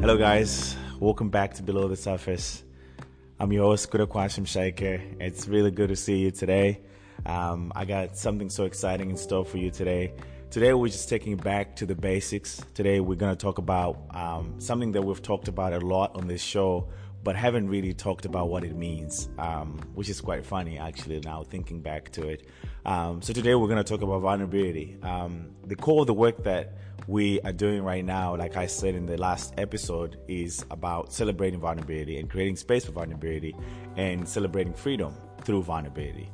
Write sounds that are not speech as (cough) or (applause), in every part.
Hello, guys. Welcome back to Below the Surface. I'm your host, Kuda Kwashim Shaker. It's really good to see you today. Um, I got something so exciting in store for you today. Today, we're just taking back to the basics. Today, we're going to talk about um, something that we've talked about a lot on this show, but haven't really talked about what it means, um, which is quite funny actually now thinking back to it. Um, so today we're going to talk about vulnerability. Um, the core of the work that we are doing right now, like I said in the last episode, is about celebrating vulnerability and creating space for vulnerability and celebrating freedom through vulnerability.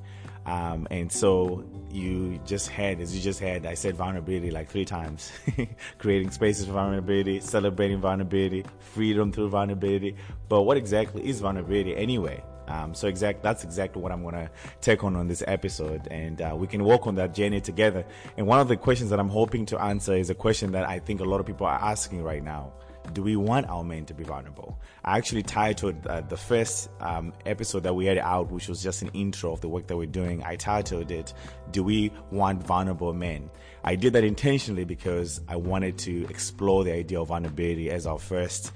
Um, and so you just had, as you just had, I said vulnerability like three times. (laughs) Creating spaces for vulnerability, celebrating vulnerability, freedom through vulnerability. But what exactly is vulnerability anyway? Um, so exact, that's exactly what I'm to take on on this episode, and uh, we can walk on that journey together. And one of the questions that I'm hoping to answer is a question that I think a lot of people are asking right now do we want our men to be vulnerable? I actually titled uh, the first um, episode that we had out, which was just an intro of the work that we're doing. I titled it, Do We Want Vulnerable Men? I did that intentionally because I wanted to explore the idea of vulnerability as our first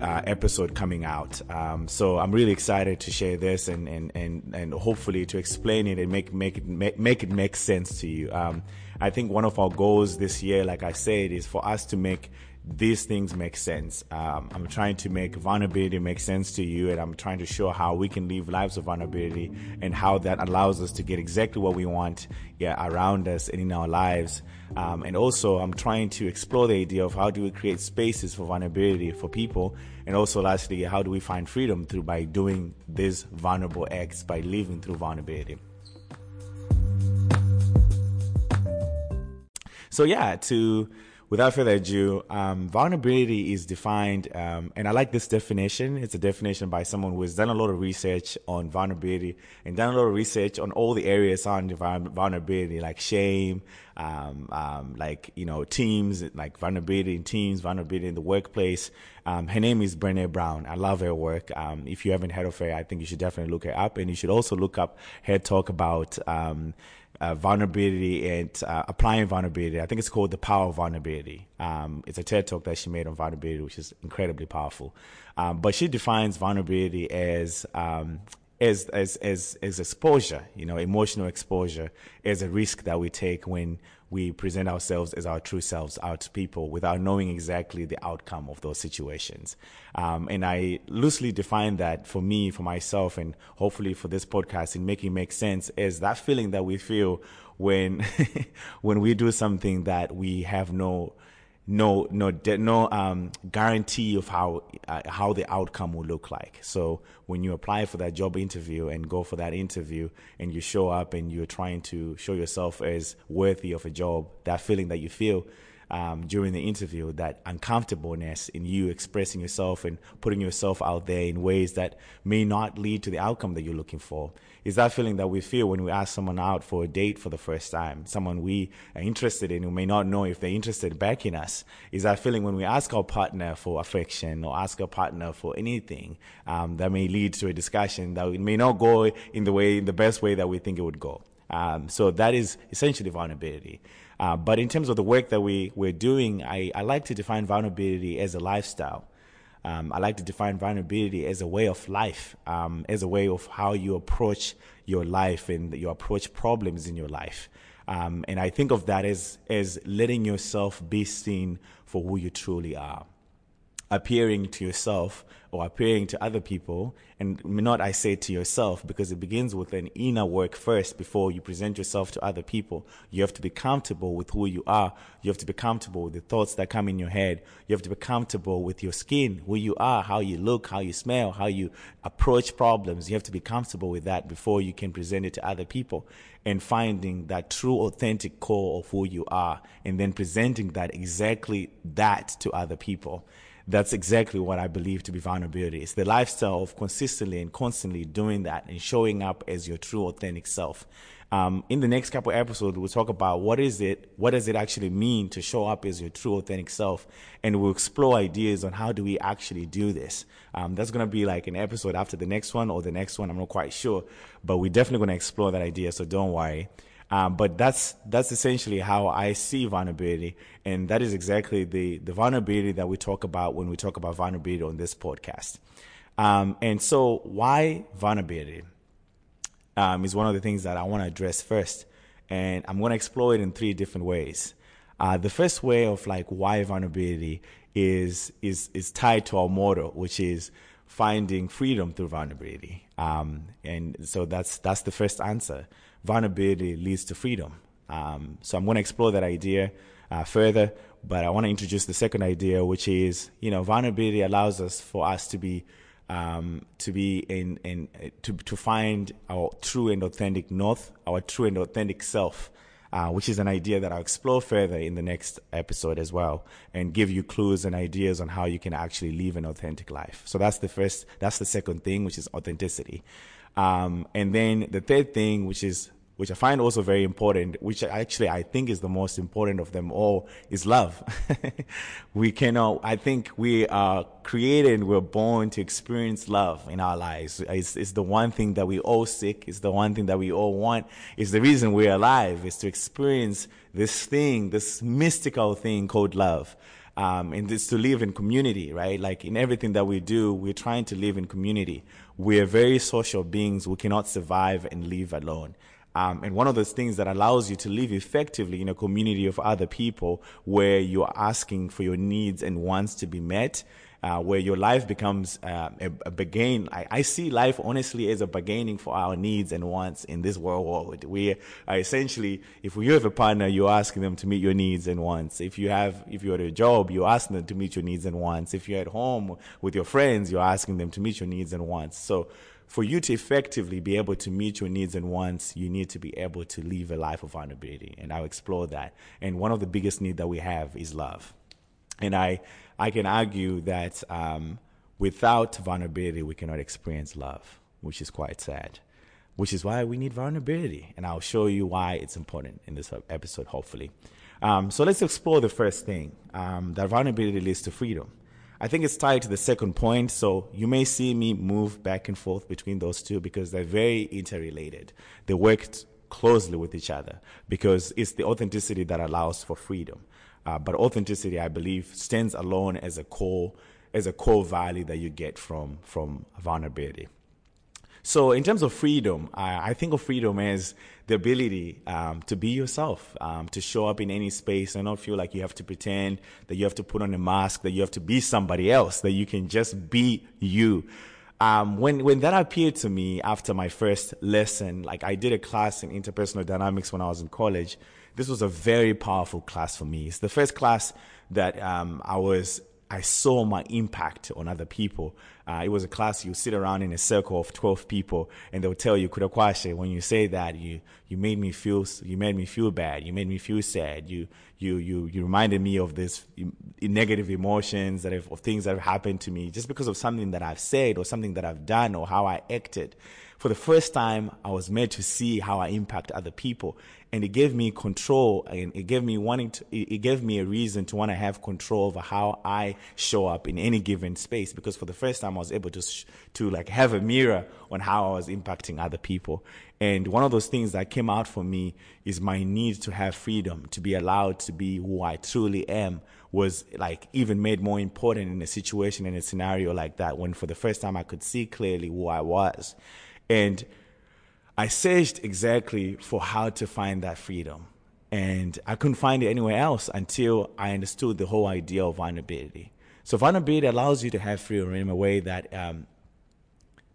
uh, episode coming out. Um, so I'm really excited to share this and, and, and, and hopefully to explain it and make, make it, make, make it make sense to you. Um, I think one of our goals this year, like I said, is for us to make these things make sense. Um, I'm trying to make vulnerability make sense to you, and I'm trying to show how we can live lives of vulnerability and how that allows us to get exactly what we want yeah, around us and in our lives. Um, and also, I'm trying to explore the idea of how do we create spaces for vulnerability for people, and also, lastly, how do we find freedom through by doing these vulnerable acts by living through vulnerability. So yeah, to without further ado, um, vulnerability is defined, um, and I like this definition. It's a definition by someone who has done a lot of research on vulnerability and done a lot of research on all the areas on vulnerability, like shame, um, um, like you know teams, like vulnerability in teams, vulnerability in the workplace. Um, her name is Brené Brown. I love her work. Um, if you haven't heard of her, I think you should definitely look her up, and you should also look up her talk about um, uh, vulnerability and uh, applying vulnerability. I think it's called The Power of Vulnerability. Um, it's a TED talk that she made on vulnerability, which is incredibly powerful. Um, but she defines vulnerability as um, as, as, as, as exposure, you know, emotional exposure as a risk that we take when we present ourselves as our true selves out to people without knowing exactly the outcome of those situations. Um, and I loosely define that for me, for myself, and hopefully for this podcast in making make sense is that feeling that we feel when, (laughs) when we do something that we have no no no no um, guarantee of how uh, how the outcome will look like. So when you apply for that job interview and go for that interview and you show up and you're trying to show yourself as worthy of a job, that feeling that you feel um, during the interview, that uncomfortableness in you expressing yourself and putting yourself out there in ways that may not lead to the outcome that you're looking for. Is that feeling that we feel when we ask someone out for a date for the first time, someone we are interested in who may not know if they're interested back in us? Is that feeling when we ask our partner for affection or ask our partner for anything um, that may lead to a discussion that may not go in the way, in the best way that we think it would go? Um, so that is essentially vulnerability. Uh, but in terms of the work that we, we're doing, I, I like to define vulnerability as a lifestyle. Um, I like to define vulnerability as a way of life, um, as a way of how you approach your life and you approach problems in your life. Um, and I think of that as, as letting yourself be seen for who you truly are appearing to yourself or appearing to other people, and not I say to yourself because it begins with an inner work first before you present yourself to other people. You have to be comfortable with who you are. You have to be comfortable with the thoughts that come in your head. You have to be comfortable with your skin, who you are, how you look, how you smell, how you approach problems. You have to be comfortable with that before you can present it to other people and finding that true authentic core of who you are and then presenting that exactly that to other people that's exactly what I believe to be vulnerability. It's the lifestyle of consistently and constantly doing that and showing up as your true authentic self. Um, in the next couple episodes, we'll talk about what is it, what does it actually mean to show up as your true authentic self, and we'll explore ideas on how do we actually do this. Um, that's gonna be like an episode after the next one or the next one. I'm not quite sure, but we're definitely gonna explore that idea. So don't worry. Um, but that's that's essentially how I see vulnerability, and that is exactly the the vulnerability that we talk about when we talk about vulnerability on this podcast. Um, and so, why vulnerability um, is one of the things that I want to address first, and I'm going to explore it in three different ways. Uh, the first way of like why vulnerability is is is tied to our motto, which is finding freedom through vulnerability. Um, and so that's that's the first answer vulnerability leads to freedom. Um, so I'm going to explore that idea uh, further, but I want to introduce the second idea, which is you know vulnerability allows us for us to be um, to be in in to to find our true and authentic north, our true and authentic self. Uh, which is an idea that I'll explore further in the next episode as well, and give you clues and ideas on how you can actually live an authentic life. So that's the first, that's the second thing, which is authenticity. Um, and then the third thing, which is which I find also very important, which actually I think is the most important of them all, is love. (laughs) we cannot, I think we are created, we're born to experience love in our lives. It's, it's, the one thing that we all seek. It's the one thing that we all want. It's the reason we're alive, is to experience this thing, this mystical thing called love um, and it's to live in community, right? Like in everything that we do, we're trying to live in community. We're very social beings. We cannot survive and live alone. Um, and one of those things that allows you to live effectively in a community of other people where you're asking for your needs and wants to be met uh, where your life becomes uh, a, a. I, I, see life honestly as a bargaining for our needs and wants in this world. We are essentially, if you have a partner, you're asking them to meet your needs and wants. If you have, if you're at a job, you're asking them to meet your needs and wants. If you're at home with your friends, you're asking them to meet your needs and wants. So for you to effectively be able to meet your needs and wants, you need to be able to live a life of vulnerability. And I'll explore that. And one of the biggest needs that we have is love. And I, I can argue that um, without vulnerability, we cannot experience love, which is quite sad. Which is why we need vulnerability. And I'll show you why it's important in this episode, hopefully. Um, so let's explore the first thing um, that vulnerability leads to freedom. I think it's tied to the second point. So you may see me move back and forth between those two because they're very interrelated. They work closely with each other because it's the authenticity that allows for freedom. Uh, but authenticity, I believe, stands alone as a core as a core value that you get from from vulnerability. So, in terms of freedom, I, I think of freedom as the ability um, to be yourself, um, to show up in any space and not feel like you have to pretend, that you have to put on a mask, that you have to be somebody else, that you can just be you. Um, when when that appeared to me after my first lesson, like I did a class in interpersonal dynamics when I was in college, this was a very powerful class for me. It's the first class that um, I was I saw my impact on other people. Uh, it was a class you sit around in a circle of 12 people and they'll tell you, Kudakwashe, when you say that, you, you made me feel, you made me feel bad. You made me feel sad. You, you, you, you reminded me of this negative emotions that have, of things that have happened to me just because of something that I've said or something that I've done or how I acted for the first time, I was made to see how I impact other people. And it gave me control and it gave me wanting to, it gave me a reason to want to have control over how I show up in any given space. Because for the first time, I was able to, to like have a mirror on how I was impacting other people. And one of those things that came out for me is my need to have freedom, to be allowed to be who I truly am was like even made more important in a situation, in a scenario like that, when for the first time I could see clearly who I was. And I searched exactly for how to find that freedom. And I couldn't find it anywhere else until I understood the whole idea of vulnerability. So vulnerability allows you to have freedom in a way that um,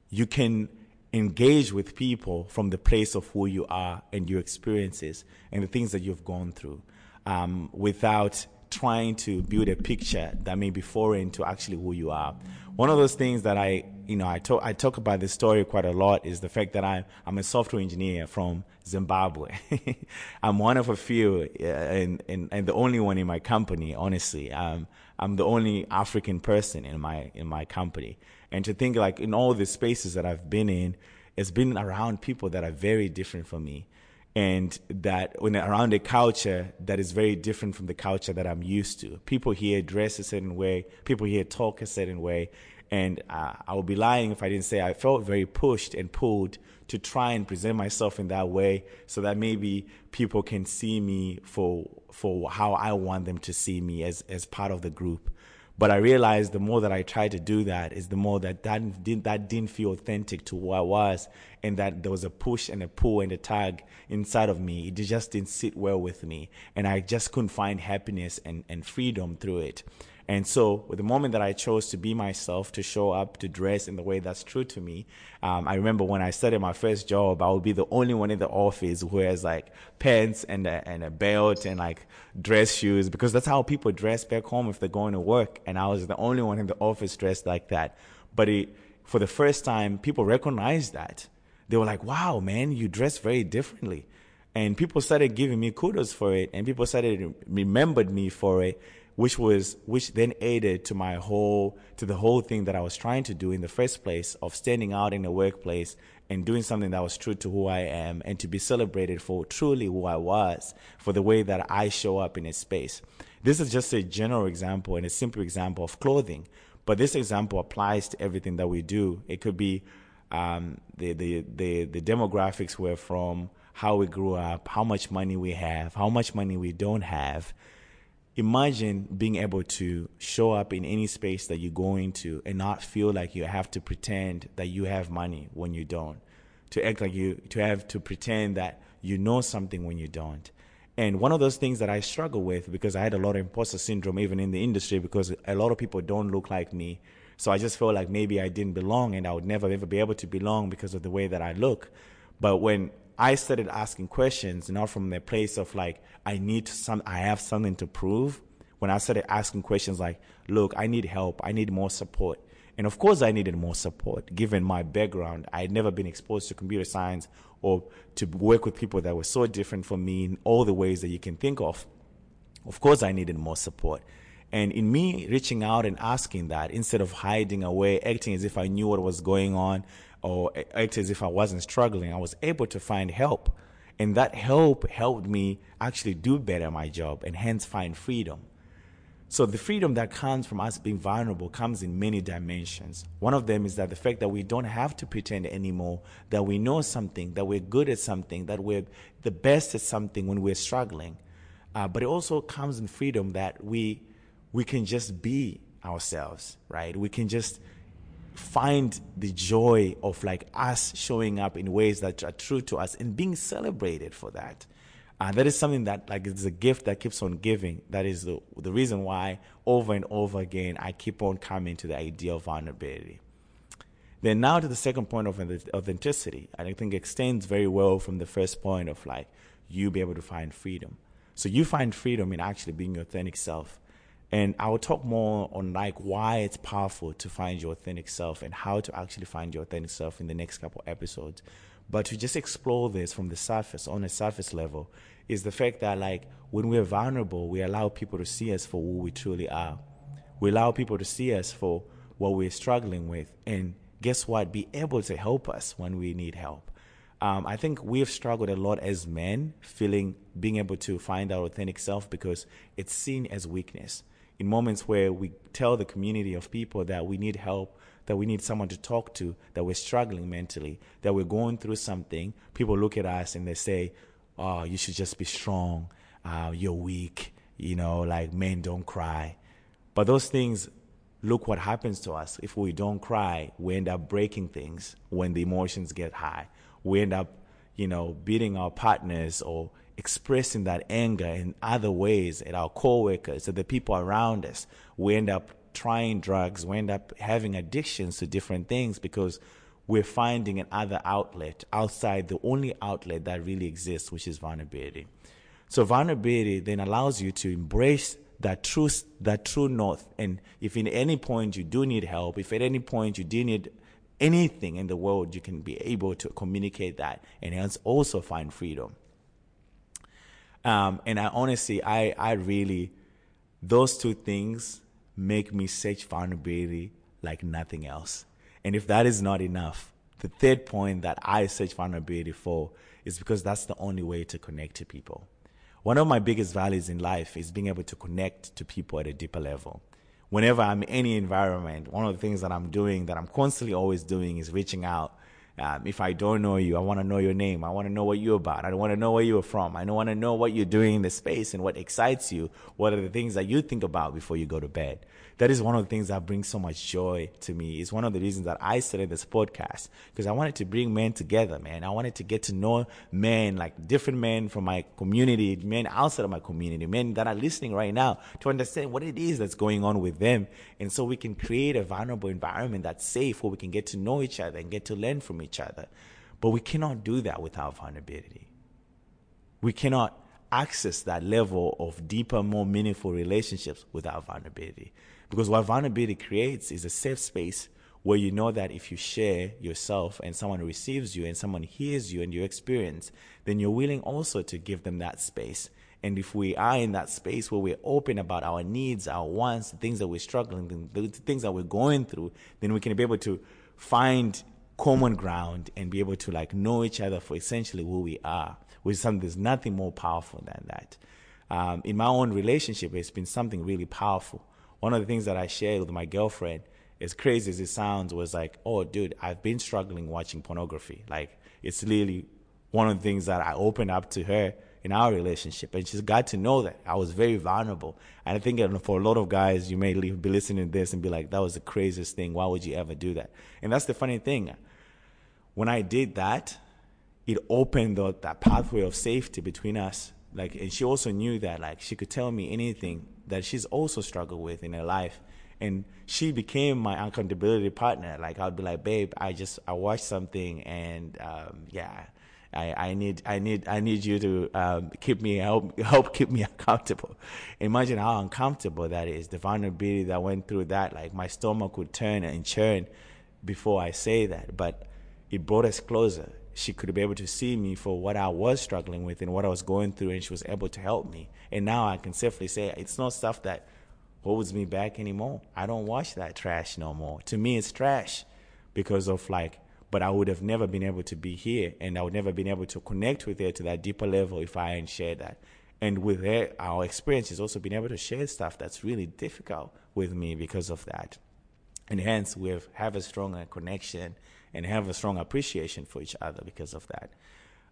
you can engage with people from the place of who you are and your experiences and the things that you've gone through um, without trying to build a picture that may be foreign to actually who you are. One of those things that I, you know, I talk, I talk about this story quite a lot is the fact that I'm, I'm a software engineer from Zimbabwe. (laughs) I'm one of a few uh, and, and, and the only one in my company, honestly. Um, I'm the only African person in my, in my company. And to think like in all the spaces that I've been in, it's been around people that are very different from me and that when around a culture that is very different from the culture that I'm used to. People here dress a certain way, people here talk a certain way, And uh, I would be lying if I didn't say I felt very pushed and pulled to try and present myself in that way so that maybe people can see me for for how I want them to see me as as part of the group. But I realized the more that I tried to do that is the more that that didn't, that didn't feel authentic to who I was and that there was a push and a pull and a tug inside of me. It just didn't sit well with me. And I just couldn't find happiness and, and freedom through it. And so, with the moment that I chose to be myself, to show up, to dress in the way that's true to me, um, I remember when I started my first job, I would be the only one in the office who has like pants and a, and a belt and like dress shoes because that's how people dress back home if they're going to work. And I was the only one in the office dressed like that. But it, for the first time, people recognized that. They were like, wow, man, you dress very differently and people started giving me kudos for it and people started remembered me for it which was which then aided to my whole to the whole thing that I was trying to do in the first place of standing out in the workplace and doing something that was true to who I am and to be celebrated for truly who I was for the way that I show up in a space. This is just a general example and a simple example of clothing, but this example applies to everything that we do. It could be um, the, the the the demographics we're from, how we grew up, how much money we have, how much money we don't have imagine being able to show up in any space that you go into and not feel like you have to pretend that you have money when you don't. To act like you to have to pretend that you know something when you don't. And one of those things that i struggle with because i had a lot of imposter syndrome even in the industry because a lot of people don't look like me. So i just felt like maybe i didn't belong and i would never ever be able to belong because of the way that i look. But when I started asking questions, not from the place of like, I need some, I have something to prove. When I started asking questions like, look, I need help, I need more support. And of course, I needed more support given my background. I had never been exposed to computer science or to work with people that were so different from me in all the ways that you can think of. Of course, I needed more support. And in me reaching out and asking that, instead of hiding away, acting as if I knew what was going on, or act as if I wasn't struggling, I was able to find help. And that help helped me actually do better my job and hence find freedom. So the freedom that comes from us being vulnerable comes in many dimensions. One of them is that the fact that we don't have to pretend anymore that we know something, that we're good at something, that we're the best at something when we're struggling. Uh, but it also comes in freedom that we we can just be ourselves, right? We can just find the joy of like us showing up in ways that are true to us and being celebrated for that. Uh, that is something that like it's a gift that keeps on giving. That is the the reason why over and over again I keep on coming to the idea of vulnerability. Then now to the second point of authenticity, I think it extends very well from the first point of like you be able to find freedom. So you find freedom in actually being your authentic self. And I will talk more on like why it's powerful to find your authentic self and how to actually find your authentic self in the next couple episodes. But to just explore this from the surface, on a surface level, is the fact that like when we're vulnerable, we allow people to see us for who we truly are. We allow people to see us for what we're struggling with, and guess what? Be able to help us when we need help. Um, I think we've struggled a lot as men, feeling being able to find our authentic self because it's seen as weakness in moments where we tell the community of people that we need help, that we need someone to talk to, that we're struggling mentally, that we're going through something, people look at us and they say, Oh, you should just be strong. Uh, you're weak. You know, like men don't cry. But those things, look what happens to us. If we don't cry, we end up breaking things when the emotions get high. We end up, you know, beating our partners or expressing that anger in other ways at our coworkers, at the people around us. We end up trying drugs, we end up having addictions to different things because we're finding another outlet outside the only outlet that really exists, which is vulnerability. So vulnerability then allows you to embrace that true, that true north. And if in any point you do need help, if at any point you do need anything in the world, you can be able to communicate that and hence also find freedom. Um, and I honestly, I, I really, those two things make me search vulnerability like nothing else. And if that is not enough, the third point that I search vulnerability for is because that's the only way to connect to people. One of my biggest values in life is being able to connect to people at a deeper level. whenever I'm in any environment, one of the things that I'm doing, that I'm constantly always doing, is reaching out. Um, if I don't know you, I want to know your name. I want to know what you're about. I want to know where you're from. I want to know what you're doing in the space and what excites you. What are the things that you think about before you go to bed? that is one of the things that brings so much joy to me. It's one of the reasons that I started this podcast because I wanted to bring men together, man. I wanted to get to know men, like different men from my community, men outside of my community, men that are listening right now to understand what it is that's going on with them. And so we can create a vulnerable environment that's safe where we can get to know each other and get to learn from each other. But we cannot do that without vulnerability. We cannot access that level of deeper, more meaningful relationships without vulnerability. Because what vulnerability creates is a safe space where you know that if you share yourself and someone receives you and someone hears you and your experience, then you're willing also to give them that space. And if we are in that space where we're open about our needs, our wants, the things that we're struggling, the things that we're going through, then we can be able to find common ground and be able to like know each other for essentially who we are, which is something there's nothing more powerful than that. Um, in my own relationship, it's been something really powerful one of the things that I shared with my girlfriend, as crazy as it sounds, was like, oh, dude, I've been struggling watching pornography. Like, it's really one of the things that I opened up to her in our relationship. And she's got to know that I was very vulnerable. And I think for a lot of guys, you may be listening to this and be like, that was the craziest thing. Why would you ever do that? And that's the funny thing. When I did that, it opened the, that pathway of safety between us. Like, and she also knew that, like, she could tell me anything that she's also struggled with in her life. And she became my accountability partner. Like I'd be like, babe, I just I watched something, and um, yeah, I, I need I need I need you to um, keep me help help keep me (laughs) accountable. Imagine how uncomfortable that is. The vulnerability that went through that, like my stomach would turn and churn before I say that, but it brought us closer. She could be able to see me for what I was struggling with and what I was going through, and she was able to help me. And now I can safely say it's not stuff that holds me back anymore. I don't watch that trash no more. To me, it's trash because of like, but I would have never been able to be here and I would never been able to connect with her to that deeper level if I hadn't shared that. And with her, our experience has also been able to share stuff that's really difficult with me because of that. And hence, we have, have a stronger connection and have a strong appreciation for each other because of that.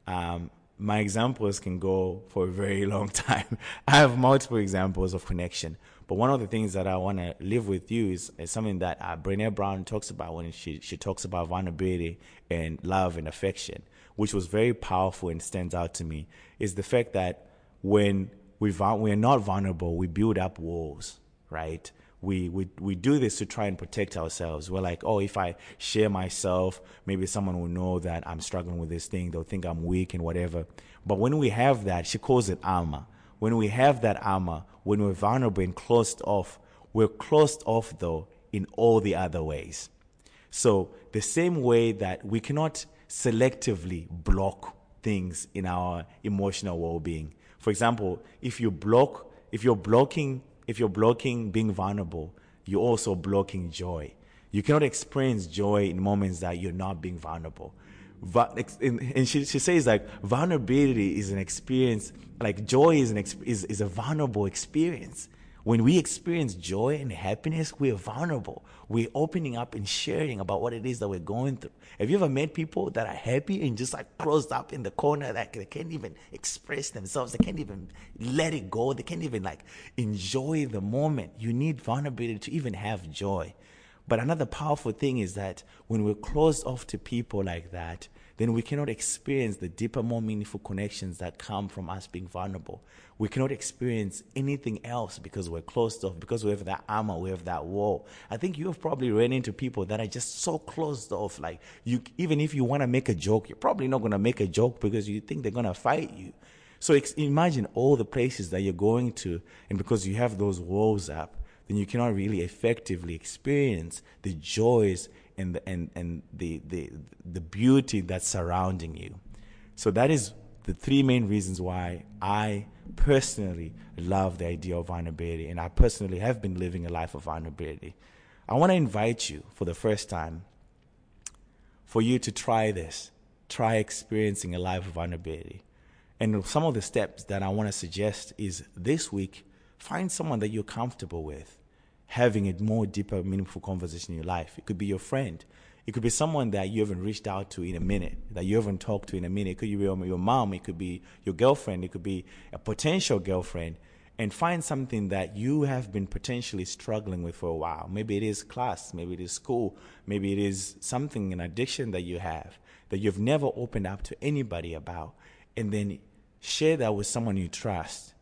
Um, my examples can go for a very (laughs) long time. I have multiple examples of connection, but one of the things that I want to live with you is, is something that uh, Brené Brown talks about when she, she talks about vulnerability and love and affection, which was very powerful and stands out to me, is the fact that when we, we're not vulnerable, we build up walls, right? We, we, we do this to try and protect ourselves. We're like, oh, if I share myself, maybe someone will know that I'm struggling with this thing. They'll think I'm weak and whatever. But when we have that, she calls it armor. When we have that armor, when we're vulnerable and closed off, we're closed off though in all the other ways. So the same way that we cannot selectively block things in our emotional well-being. For example, if you block, if you're blocking if you're blocking being vulnerable, you're also blocking joy. You cannot experience joy in moments that you're not being vulnerable. And she, she says like vulnerability is an experience, like joy is an is, is a vulnerable experience. When we experience joy and happiness, we are vulnerable. We're opening up and sharing about what it is that we're going through. Have you ever met people that are happy and just like closed up in the corner that they can't even express themselves? They can't even let it go. They can't even like enjoy the moment. You need vulnerability to even have joy. But another powerful thing is that when we're closed off to people like that, then we cannot experience the deeper, more meaningful connections that come from us being vulnerable. We cannot experience anything else because we're closed off, because we have that armor, we have that wall. I think you have probably ran into people that are just so closed off. Like you, even if you want to make a joke, you're probably not going to make a joke because you think they're going to fight you. So ex- imagine all the places that you're going to, and because you have those walls up, then you cannot really effectively experience the joys and the, and, and the, the, the beauty that's surrounding you. So that is the three main reasons why I personally love the idea of vulnerability and I personally have been living a life of vulnerability. I want to invite you for the first time for you to try this. Try experiencing a life of vulnerability. And some of the steps that I want to suggest is this week, find someone that you're comfortable with having a more deeper, meaningful conversation in your life. It could be your friend. It could be someone that you haven't reached out to in a minute, that you haven't talked to in a minute. It could be your mom. It could be your girlfriend. It could be a potential girlfriend. And find something that you have been potentially struggling with for a while. Maybe it is class. Maybe it is school. Maybe it is something, an addiction that you have that you've never opened up to anybody about. And then share that with someone you trust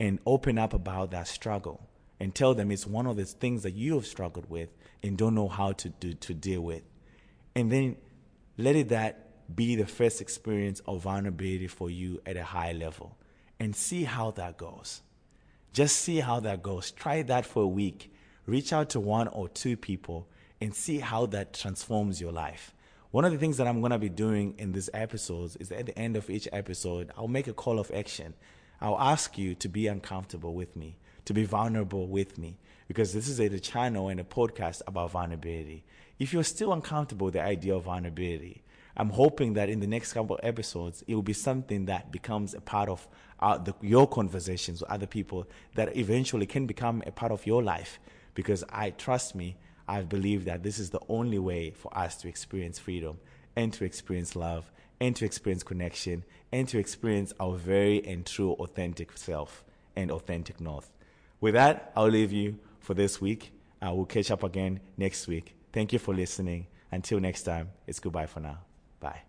and open up about that struggle and tell them it's one of the things that you have struggled with and don't know how to do to deal with. And then let it that be the first experience of vulnerability for you at a high level and see how that goes. Just see how that goes. Try that for a week. Reach out to one or two people and see how that transforms your life. One of the things that I'm going to be doing in these episodes is at the end of each episode, I'll make a call of action. I'll ask you to be uncomfortable with me, to be vulnerable with me, because this is a channel and a podcast about vulnerability. If you're still uncomfortable with the idea of vulnerability, I'm hoping that in the next couple of episodes, it will be something that becomes a part of uh, the, your conversations with other people that eventually can become a part of your life. Because I trust me, I believe that this is the only way for us to experience freedom and to experience love and to experience connection and to experience our very and true authentic self and authentic north. With that, I'll leave you for this week. Uh, I will catch up again next week. Thank you for listening. Until next time, it's goodbye for now. Bye.